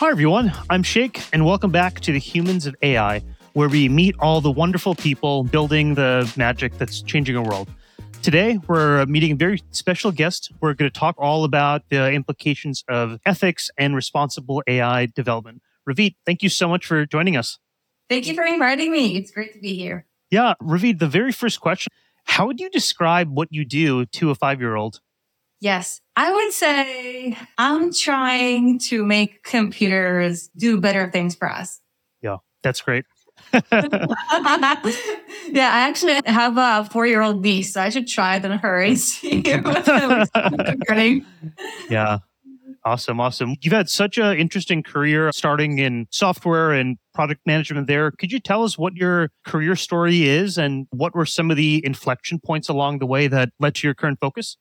Hi, everyone. I'm Sheikh, and welcome back to the Humans of AI, where we meet all the wonderful people building the magic that's changing our world. Today, we're meeting a very special guest. We're going to talk all about the implications of ethics and responsible AI development. Ravit, thank you so much for joining us. Thank you for inviting me. It's great to be here. Yeah, Ravit, the very first question How would you describe what you do to a five year old? Yes, I would say I'm trying to make computers do better things for us. Yeah, that's great. yeah, I actually have a four year old niece, so I should try it in a hurry. yeah. Awesome. Awesome. You've had such an interesting career starting in software and product management there. Could you tell us what your career story is and what were some of the inflection points along the way that led to your current focus?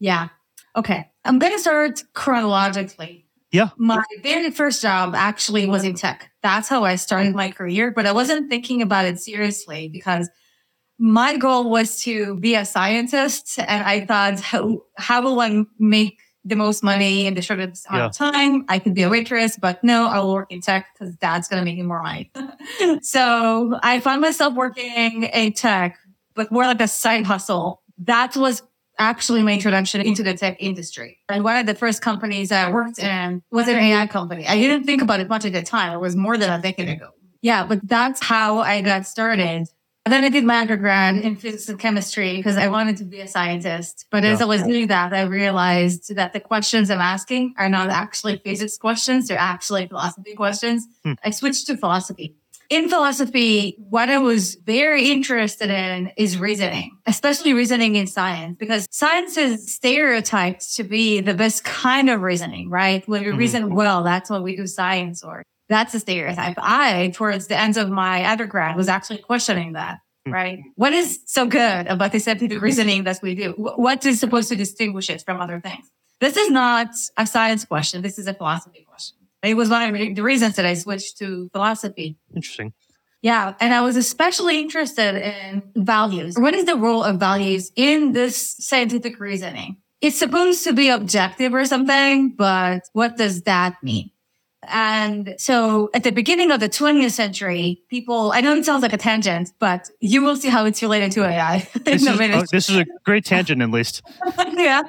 Yeah. Okay. I'm going to start chronologically. Yeah. My very first job actually was in tech. That's how I started my career, but I wasn't thinking about it seriously because my goal was to be a scientist. And I thought, how, how will I make the most money in the shortest amount yeah. of time? I could be a waitress, but no, I will work in tech because that's going to make me more money. so I found myself working in tech, but more like a side hustle. That was actually my introduction into the tech industry. And one of the first companies I worked in was an AI company. I didn't think about it much at the time. It was more than a decade ago. Yeah, but that's how I got started. And then I did my undergrad in physics and chemistry because I wanted to be a scientist. But yeah. as I was doing that, I realized that the questions I'm asking are not actually physics questions. They're actually philosophy questions. Hmm. I switched to philosophy in philosophy, what I was very interested in is reasoning, especially reasoning in science, because science is stereotyped to be the best kind of reasoning, right? When we mm-hmm. reason well, that's what we do science or that's a stereotype. I, towards the end of my undergrad, was actually questioning that, mm-hmm. right? What is so good about the scientific reasoning that we do? What is supposed to distinguish it from other things? This is not a science question. This is a philosophy question. It was one of the reasons that I switched to philosophy. Interesting. Yeah. And I was especially interested in values. What is the role of values in this scientific reasoning? It's supposed to be objective or something, but what does that mean? And so at the beginning of the 20th century, people, I know it sounds like a tangent, but you will see how it's related to AI. This, is, oh, this is, a great tangent, at least. yeah.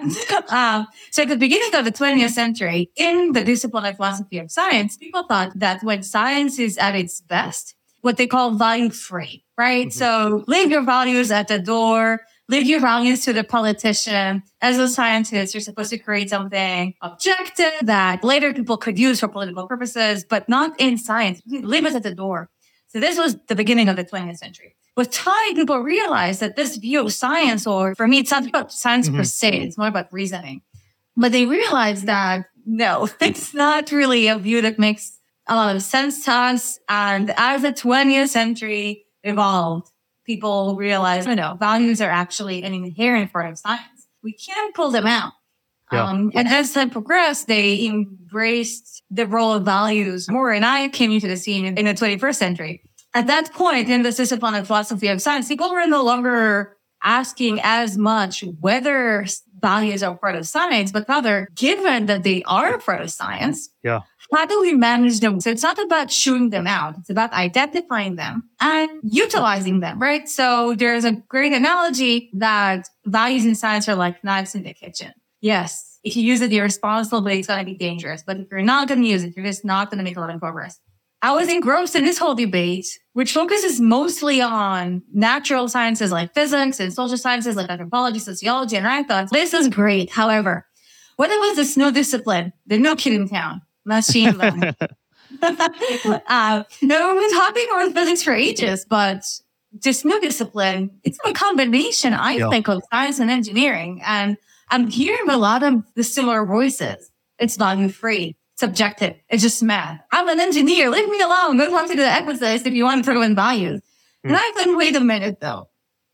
Um, so at the beginning of the 20th century, in the discipline of philosophy of science, people thought that when science is at its best, what they call value free, right? Mm-hmm. So leave your values at the door leave your values to the politician. As a scientist, you're supposed to create something objective that later people could use for political purposes, but not in science. Leave it at the door. So this was the beginning of the 20th century. With time, people realized that this view of science, or for me, it's not about science mm-hmm. per se, it's more about reasoning. But they realized that no, it's not really a view that makes a lot of sense to us. And as the 20th century evolved, people realize, you know, values are actually an inherent part of science. We can't pull them out. Yeah. Um, and as time progressed, they embraced the role of values more. And I came into the scene in, in the 21st century. At that point in the discipline of philosophy of science, people were no longer asking as much whether values are part of science, but rather, given that they are part of science, yeah how do we manage them? So it's not about shooting them out. It's about identifying them and utilizing them, right? So there's a great analogy that values in science are like knives in the kitchen. Yes. If you use it irresponsibly, it's going to be dangerous. But if you're not going to use it, you're just not going to make a lot of progress. I was engrossed in this whole debate, which focuses mostly on natural sciences like physics and social sciences like anthropology, sociology. And I thought, this is great. However, what was this new discipline? The no kid in town machine learning. uh, no, we've been talking about physics for ages, but this new discipline, it's a combination, I yeah. think, of science and engineering. And I'm hearing a lot of the similar voices. It's value free, subjective. It's just math. I'm an engineer. Leave me alone. Go talk to the ethicist if you want to throw in values. Mm. And I thought, wait a minute though.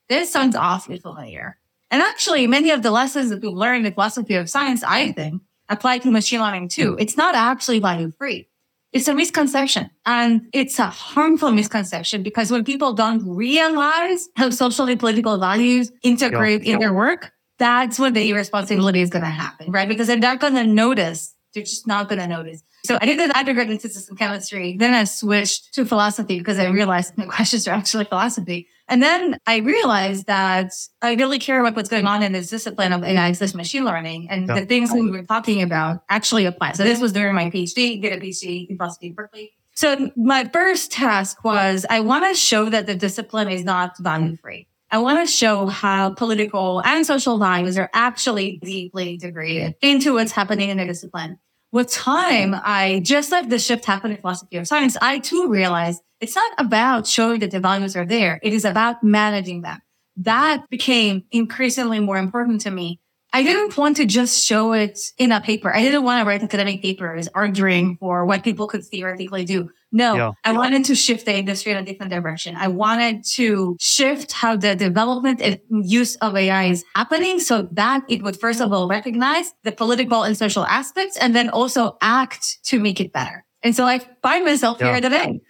This sounds awfully familiar. And actually, many of the lessons that we've learned in philosophy of science, I think, apply to machine learning too. It's not actually value free. It's a misconception and it's a harmful misconception because when people don't realize how socially political values integrate in their work, that's when the irresponsibility is going to happen, right? Because they're not going to notice They're just not going to notice. So I did an undergrad in physics and chemistry. Then I switched to philosophy because I realized my questions are actually philosophy. And then I realized that I really care about what's going on in this discipline of AI slash machine learning and yeah. the things we were talking about actually apply. So this was during my PhD, did a PhD in philosophy in Berkeley. So my first task was I want to show that the discipline is not value free. I want to show how political and social values are actually deeply integrated into what's happening in the discipline. With time, I just let the shift happen in philosophy of science. I too realized it's not about showing that the values are there. It is about managing them. That became increasingly more important to me I didn't want to just show it in a paper. I didn't want to write academic papers arguing for what people could theoretically do. No, yeah. I wanted to shift the industry in a different direction. I wanted to shift how the development and use of AI is happening so that it would first of all recognize the political and social aspects and then also act to make it better. And so I find myself yeah. here today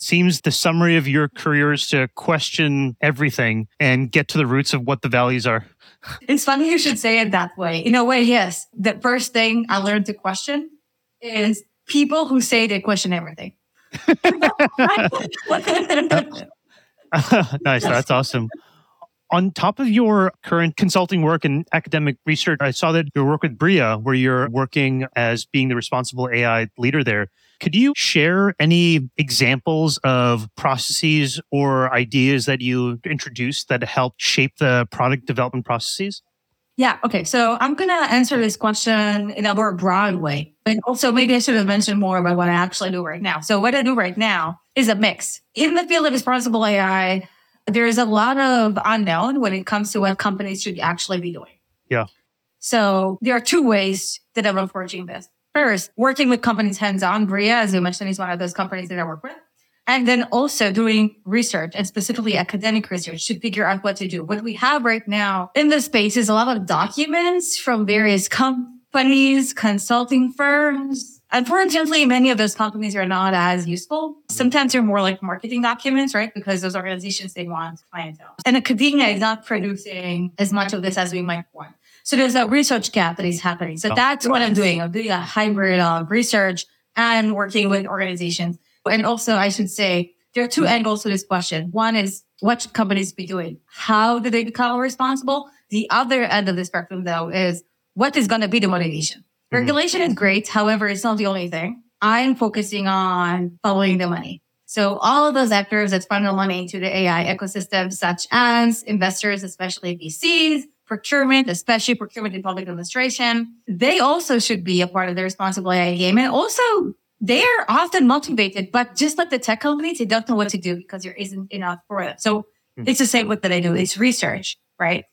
seems the summary of your career is to question everything and get to the roots of what the values are. It's funny you should say it that way. In a way, yes. The first thing I learned to question is people who say they question everything. nice. That's awesome. On top of your current consulting work and academic research, I saw that your work with Bria, where you're working as being the responsible AI leader there. Could you share any examples of processes or ideas that you introduced that helped shape the product development processes? Yeah. Okay. So I'm going to answer this question in a more broad way. But also, maybe I should have mentioned more about what I actually do right now. So, what I do right now is a mix. In the field of responsible AI, there is a lot of unknown when it comes to what companies should actually be doing. Yeah. So, there are two ways that I'm approaching this. First, working with companies hands on. Bria, as you mentioned, is one of those companies that I work with. And then also doing research and specifically academic research to figure out what to do. What we have right now in the space is a lot of documents from various companies, consulting firms. Unfortunately, many of those companies are not as useful. Sometimes they're more like marketing documents, right? Because those organizations, they want clientele. And academia is not producing as much of this as we might want. So there's a research gap that is happening. So oh. that's what I'm doing. I'm doing a hybrid of research and working with organizations. And also, I should say, there are two angles to this question. One is what should companies be doing? How do they become responsible? The other end of the spectrum, though, is what is going to be the motivation? Mm-hmm. Regulation is great. However, it's not the only thing. I'm focusing on following the money. So all of those actors that funnel money into the AI ecosystem, such as investors, especially VCs, procurement, especially procurement in public administration, they also should be a part of the responsible AI game. And also, they are often motivated, but just like the tech companies, they don't know what to do because there isn't enough for them. So mm-hmm. it's the same with that I do. It's research, right?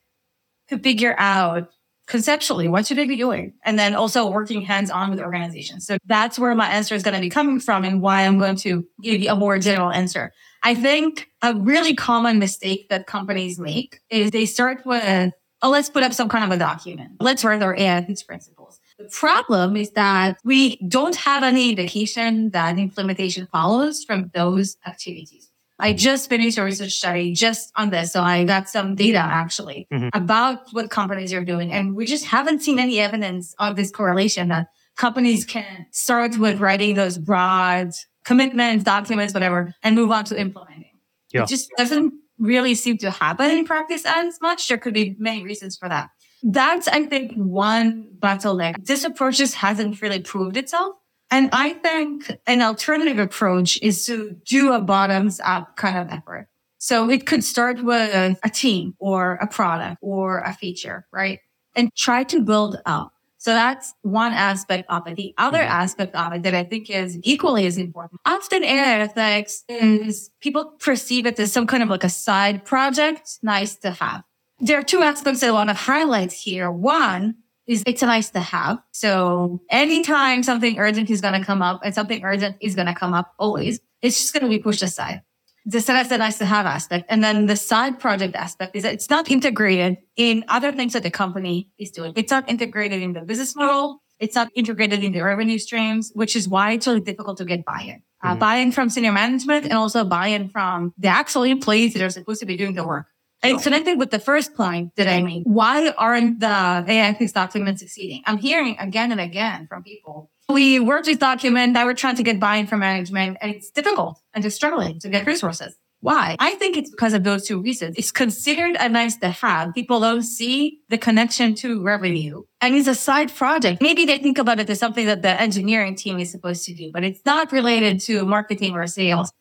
To figure out conceptually what should they be doing and then also working hands on with organizations so that's where my answer is going to be coming from and why i'm going to give you a more general answer i think a really common mistake that companies make is they start with oh, let's put up some kind of a document. Let's write our AI principles. The problem is that we don't have any indication that implementation follows from those activities. I just finished a research study just on this. So I got some data actually mm-hmm. about what companies are doing. And we just haven't seen any evidence of this correlation that companies can start with writing those broad commitments, documents, whatever, and move on to implementing. Yeah. It just doesn't really seem to happen in practice as much. There could be many reasons for that. That's, I think, one bottleneck. This approach just hasn't really proved itself. And I think an alternative approach is to do a bottoms up kind of effort. So it could start with a team or a product or a feature, right? And try to build up. So that's one aspect of it. The other mm-hmm. aspect of it that I think is equally as important. Often AI ethics is people perceive it as some kind of like a side project, nice to have. There are two aspects I want to highlight here. One is it's a nice to have. So anytime something urgent is going to come up and something urgent is going to come up always, it's just going to be pushed aside the that's the nice to have aspect. And then the side project aspect is that it's not integrated in other things that the company is doing. It's not integrated in the business model. It's not integrated in the revenue streams, which is why it's really difficult to get buy-in. Uh, mm-hmm. buy-in from senior management and also buy-in from the actual employees that are supposed to be doing the work. And it's connected with the first point that I made. Why aren't the AI ethics documents succeeding? I'm hearing again and again from people We worked with document that we're trying to get buy-in from management and it's difficult and they're struggling to get resources. Why? I think it's because of those two reasons. It's considered a nice to have. People don't see the connection to revenue. And it's a side project. Maybe they think about it as something that the engineering team is supposed to do, but it's not related to marketing or sales.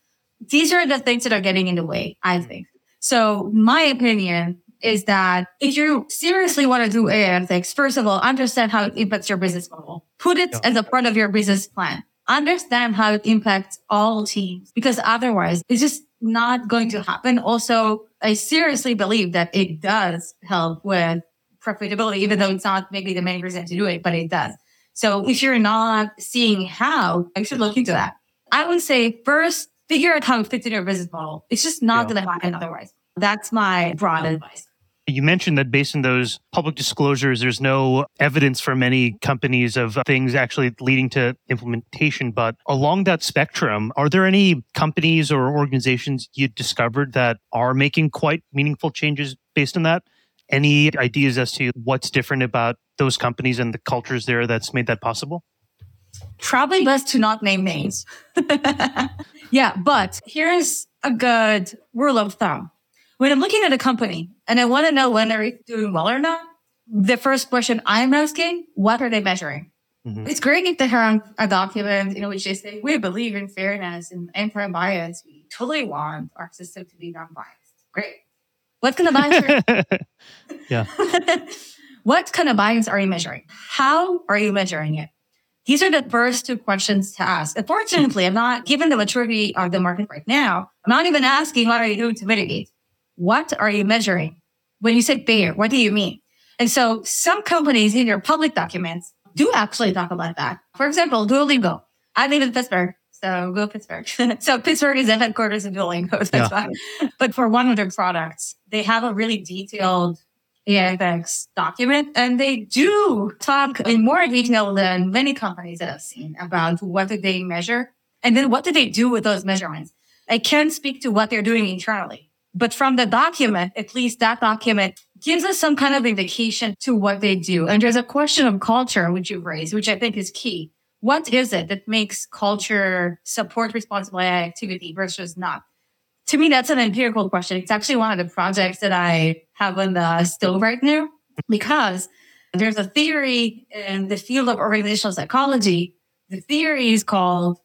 These are the things that are getting in the way, I think. So my opinion is that if you seriously want to do AI ethics, first of all, understand how it impacts your business model. Put it yeah. as a part of your business plan. Understand how it impacts all teams because otherwise it's just not going to happen. Also, I seriously believe that it does help with profitability, even though it's not maybe the main reason to do it, but it does. So if you're not seeing how, I should look into that. I would say first, figure out how it fits in your business model. It's just not yeah. going to happen otherwise. That's my broad advice. You mentioned that based on those public disclosures, there's no evidence for many companies of things actually leading to implementation. But along that spectrum, are there any companies or organizations you discovered that are making quite meaningful changes based on that? Any ideas as to what's different about those companies and the cultures there that's made that possible? Probably best to not name names. yeah, but here's a good rule of thumb when I'm looking at a company and I want to know when they're doing well or not, the first question I'm asking, what are they measuring? Mm-hmm. It's great if they have a document in which they say, we believe in fairness and anti-bias. We totally want our system to be non-biased. Great. What kind of bias Yeah. what kind of bias are you measuring? How are you measuring it? These are the first two questions to ask. Unfortunately, I'm not, given the maturity of the market right now, I'm not even asking what are you doing to mitigate. What are you measuring? When you say fair, what do you mean? And so some companies in their public documents do actually talk about that. For example, Duolingo. I live in Pittsburgh. So go Pittsburgh. so Pittsburgh is the headquarters of Duolingo. That's yeah. fine. But for one of their products, they have a really detailed AIX document and they do talk in more detail than many companies that I've seen about what do they measure and then what do they do with those measurements. I can't speak to what they're doing internally but from the document, at least that document gives us some kind of indication to what they do. And there's a question of culture, which you've raised, which I think is key. What is it that makes culture support responsible AI activity versus not? To me, that's an empirical question. It's actually one of the projects that I have on the stove right now because there's a theory in the field of organizational psychology. The theory is called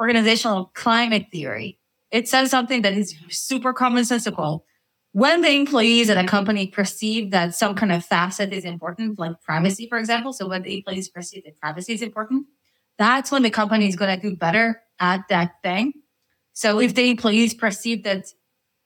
organizational climate theory. It says something that is super commonsensical. When the employees at a company perceive that some kind of facet is important, like privacy, for example, so when the employees perceive that privacy is important, that's when the company is going to do better at that thing. So if the employees perceive that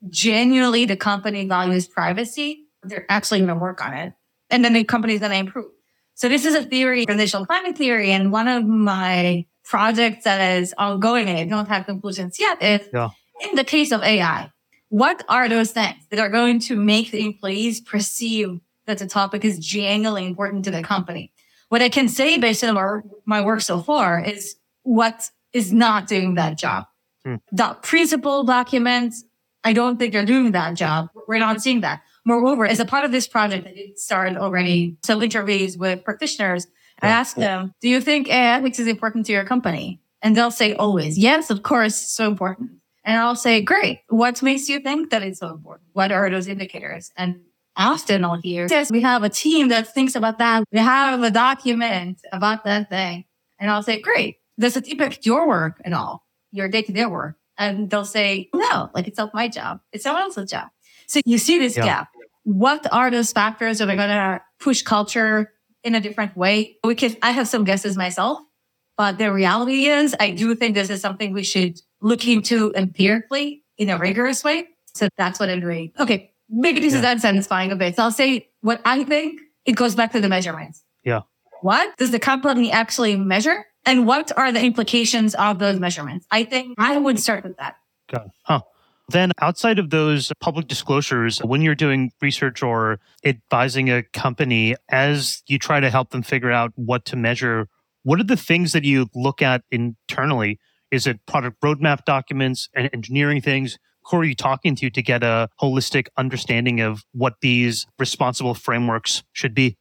genuinely the company values privacy, they're actually going to work on it. And then the company is going to improve. So this is a theory, organizational climate theory. And one of my projects that is ongoing and I don't have conclusions yet is yeah. in the case of AI, what are those things that are going to make the employees perceive that the topic is genuinely important to the company? What I can say based on our, my work so far is what is not doing that job. Hmm. The principal documents, I don't think they're doing that job. We're not seeing that. Moreover, as a part of this project, I did start already some interviews with practitioners I ask them, do you think AI ethics is important to your company? And they'll say always, yes, of course, so important. And I'll say, great. What makes you think that it's so important? What are those indicators? And often I'll hear, yes, we have a team that thinks about that. We have a document about that thing. And I'll say, great. Does it impact your work at all? Your day to day work? And they'll say, no, like it's not my job. It's someone else's job. So you see this yeah. gap. What are those factors that are going to push culture in a different way. We can, I have some guesses myself, but the reality is I do think this is something we should look into empirically in a rigorous way. So that's what I'm doing. Okay. Maybe this yeah. is unsatisfying a bit. So I'll say what I think it goes back to the measurements. Yeah. What does the company actually measure? And what are the implications of those measurements? I think I would start with that. It. Huh. Then, outside of those public disclosures, when you're doing research or advising a company, as you try to help them figure out what to measure, what are the things that you look at internally? Is it product roadmap documents and engineering things? Who are you talking to to get a holistic understanding of what these responsible frameworks should be?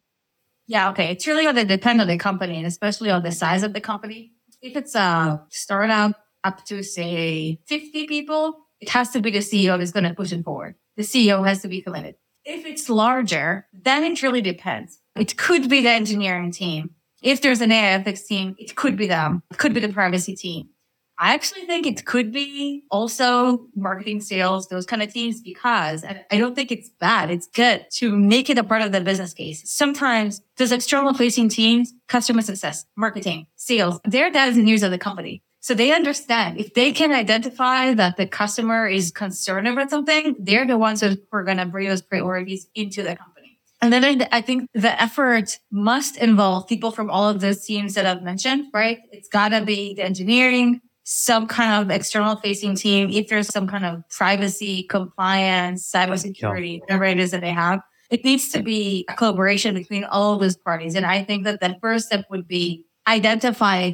Yeah, okay. It's really going to depend on the company and especially on the size of the company. If it's a startup up to say 50 people, it has to be the CEO that's going to push it forward. The CEO has to be committed. If it's larger, then it really depends. It could be the engineering team. If there's an AI ethics team, it could be them. It could be the privacy team. I actually think it could be also marketing, sales, those kind of teams, because I don't think it's bad. It's good to make it a part of the business case. Sometimes those external facing teams, customer success, marketing, sales, they're the engineers of the company. So they understand if they can identify that the customer is concerned about something, they're the ones who are going to bring those priorities into the company. And then I think the effort must involve people from all of those teams that I've mentioned, right? It's gotta be the engineering, some kind of external facing team, if there's some kind of privacy, compliance, cybersecurity, whatever it is that they have, it needs to be a collaboration between all of those parties. And I think that the first step would be identify,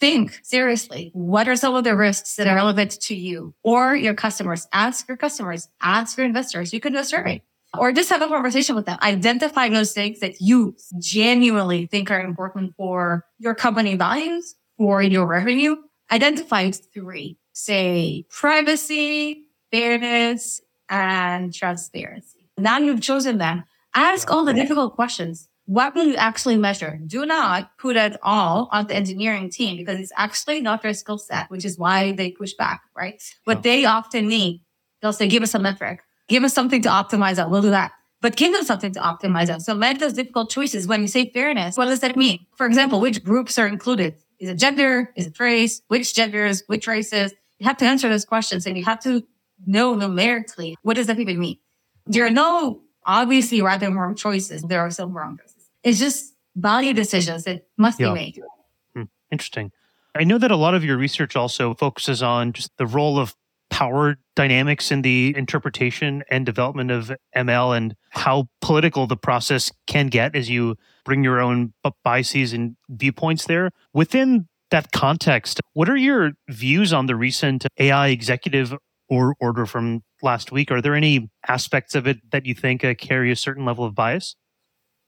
think seriously, what are some of the risks that are relevant to you or your customers? Ask your customers, ask your investors. You can do a survey or just have a conversation with them. Identify those things that you genuinely think are important for your company values, for your revenue, identify three, say privacy, fairness, and transparency. Now you've chosen them. Ask all the difficult questions. What will you actually measure? Do not put it all on the engineering team because it's actually not their skill set, which is why they push back, right? What they often need, they'll say, give us a metric, give us something to optimize on. We'll do that. But give them something to optimize on. So make those difficult choices. When you say fairness, what does that mean? For example, which groups are included? Is it gender? Is it race? Which genders? Which races? You have to answer those questions and you have to know numerically what does that even mean? There are no obviously right and wrong choices. There are some wrong choices. It's just value decisions that must yeah. be made. Hmm. Interesting. I know that a lot of your research also focuses on just the role of power dynamics in the interpretation and development of ML and how political the process can get as you bring your own biases and viewpoints there. Within that context, what are your views on the recent AI executive or order from last week? Are there any aspects of it that you think uh, carry a certain level of bias?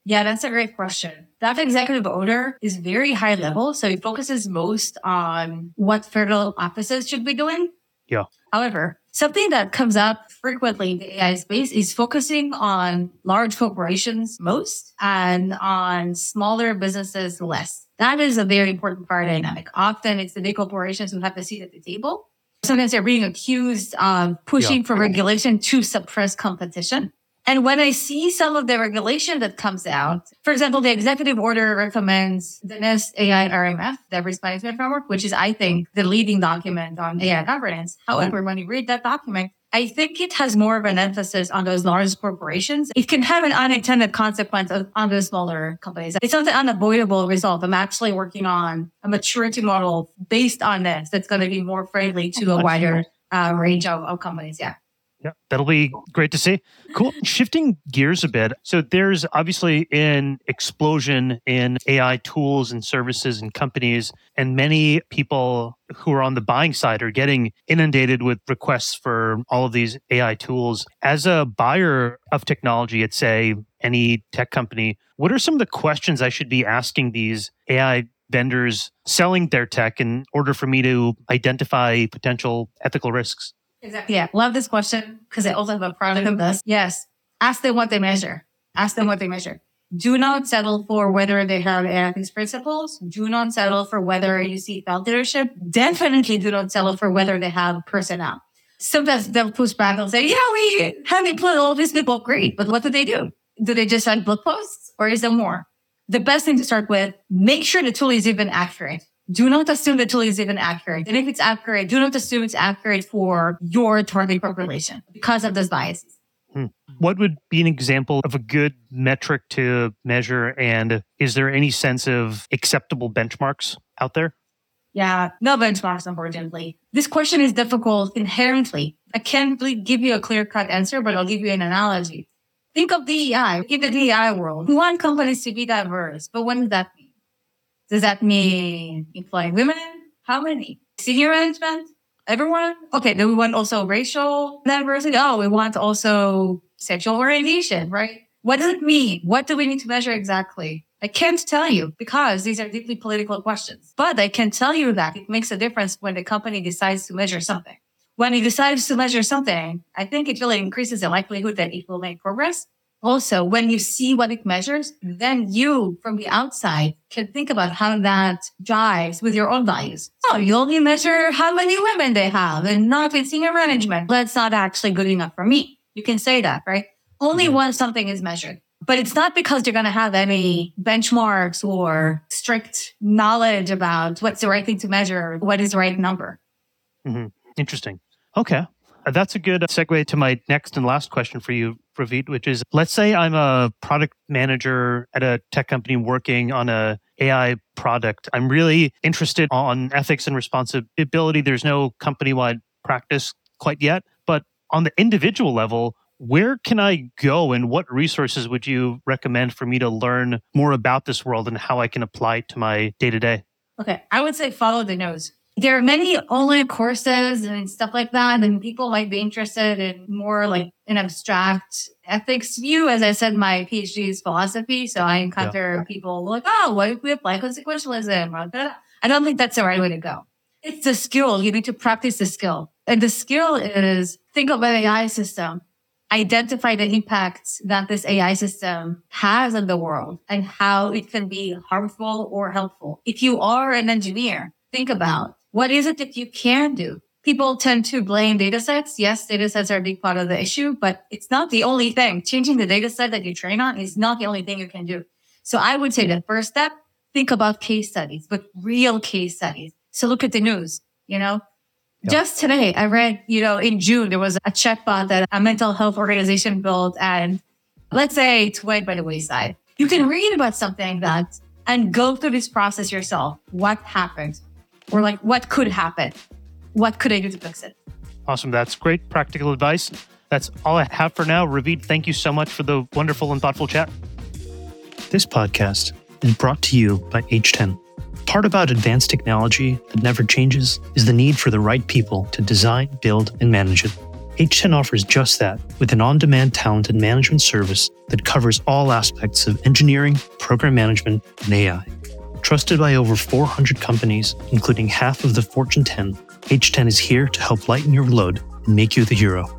Yeah, that's a great question. That executive order is very high level. So it focuses most on what federal offices should be doing. Yeah. However, something that comes up frequently in the AI space is focusing on large corporations most and on smaller businesses less. That is a very important part of the dynamic. Often it's the big corporations who have a seat at the table. Sometimes they're being accused of pushing yeah. for regulation to suppress competition. And when I see some of the regulation that comes out, for example, the executive order recommends the NIST AI RMF, the risk management framework, which is, I think, the leading document on AI governance. However, when you read that document, I think it has more of an emphasis on those large corporations. It can have an unintended consequence on the smaller companies. It's not an unavoidable result. I'm actually working on a maturity model based on this that's going to be more friendly to a wider uh, range of, of companies. Yeah. Yeah, that'll be great to see. Cool. Shifting gears a bit. So there's obviously an explosion in AI tools and services and companies, and many people who are on the buying side are getting inundated with requests for all of these AI tools. As a buyer of technology at say any tech company, what are some of the questions I should be asking these AI vendors selling their tech in order for me to identify potential ethical risks? Exactly. Yeah. Love this question because I also have a product of this. Yes. Ask them what they measure. Ask them what they measure. Do not settle for whether they have ethics principles. Do not settle for whether you see felt leadership. Definitely do not settle for whether they have personnel. Sometimes they'll push back and say, yeah, we have employed all these people. Great. But what do they do? Do they just send blog posts or is there more? The best thing to start with, make sure the tool is even accurate do not assume the tool is even accurate. And if it's accurate, do not assume it's accurate for your target population because of those biases. Hmm. What would be an example of a good metric to measure? And is there any sense of acceptable benchmarks out there? Yeah, no benchmarks, unfortunately. This question is difficult inherently. I can't really give you a clear cut answer, but I'll give you an analogy. Think of DEI. In the DEI world, we want companies to be diverse, but what does that mean? Does that mean employing women? How many? Senior management? Everyone? Okay. then we want also racial diversity? Oh, we want also sexual orientation, right? What does it mean? What do we need to measure exactly? I can't tell you because these are deeply political questions, but I can tell you that it makes a difference when the company decides to measure something. When it decides to measure something, I think it really increases the likelihood that it will make progress. Also, when you see what it measures, then you from the outside can think about how that jives with your own values. Oh, you only measure how many women they have and not in senior management. That's not actually good enough for me. You can say that, right? Only when something is measured. But it's not because you're going to have any benchmarks or strict knowledge about what's the right thing to measure, what is the right number. Mm-hmm. Interesting. Okay. That's a good segue to my next and last question for you, Ravit, which is let's say I'm a product manager at a tech company working on a AI product. I'm really interested on ethics and responsibility. There's no company wide practice quite yet, but on the individual level, where can I go and what resources would you recommend for me to learn more about this world and how I can apply it to my day to day? Okay, I would say follow the nose. There are many online courses and stuff like that, and people might be interested in more like an abstract ethics view. As I said, my PhD is philosophy, so I encounter yeah. people like, "Oh, what if we apply consequentialism?" I don't think that's the right way to go. It's a skill. You need to practice the skill, and the skill is think of an AI system identify the impacts that this AI system has on the world and how it can be harmful or helpful. If you are an engineer, think about what is it that you can do? People tend to blame data sets. Yes, data sets are a big part of the issue, but it's not the only thing. Changing the data set that you train on is not the only thing you can do. So I would say the first step, think about case studies, but real case studies. So look at the news, you know, just today, I read, you know, in June, there was a chatbot that a mental health organization built. And let's say it went by the wayside. You can read about something like that and go through this process yourself. What happened? Or like, what could happen? What could I do to fix it? Awesome. That's great practical advice. That's all I have for now. Ravit, thank you so much for the wonderful and thoughtful chat. This podcast is brought to you by H10 part about advanced technology that never changes is the need for the right people to design, build, and manage it. H10 offers just that with an on demand talent and management service that covers all aspects of engineering, program management, and AI. Trusted by over 400 companies, including half of the Fortune 10, H10 is here to help lighten your load and make you the hero.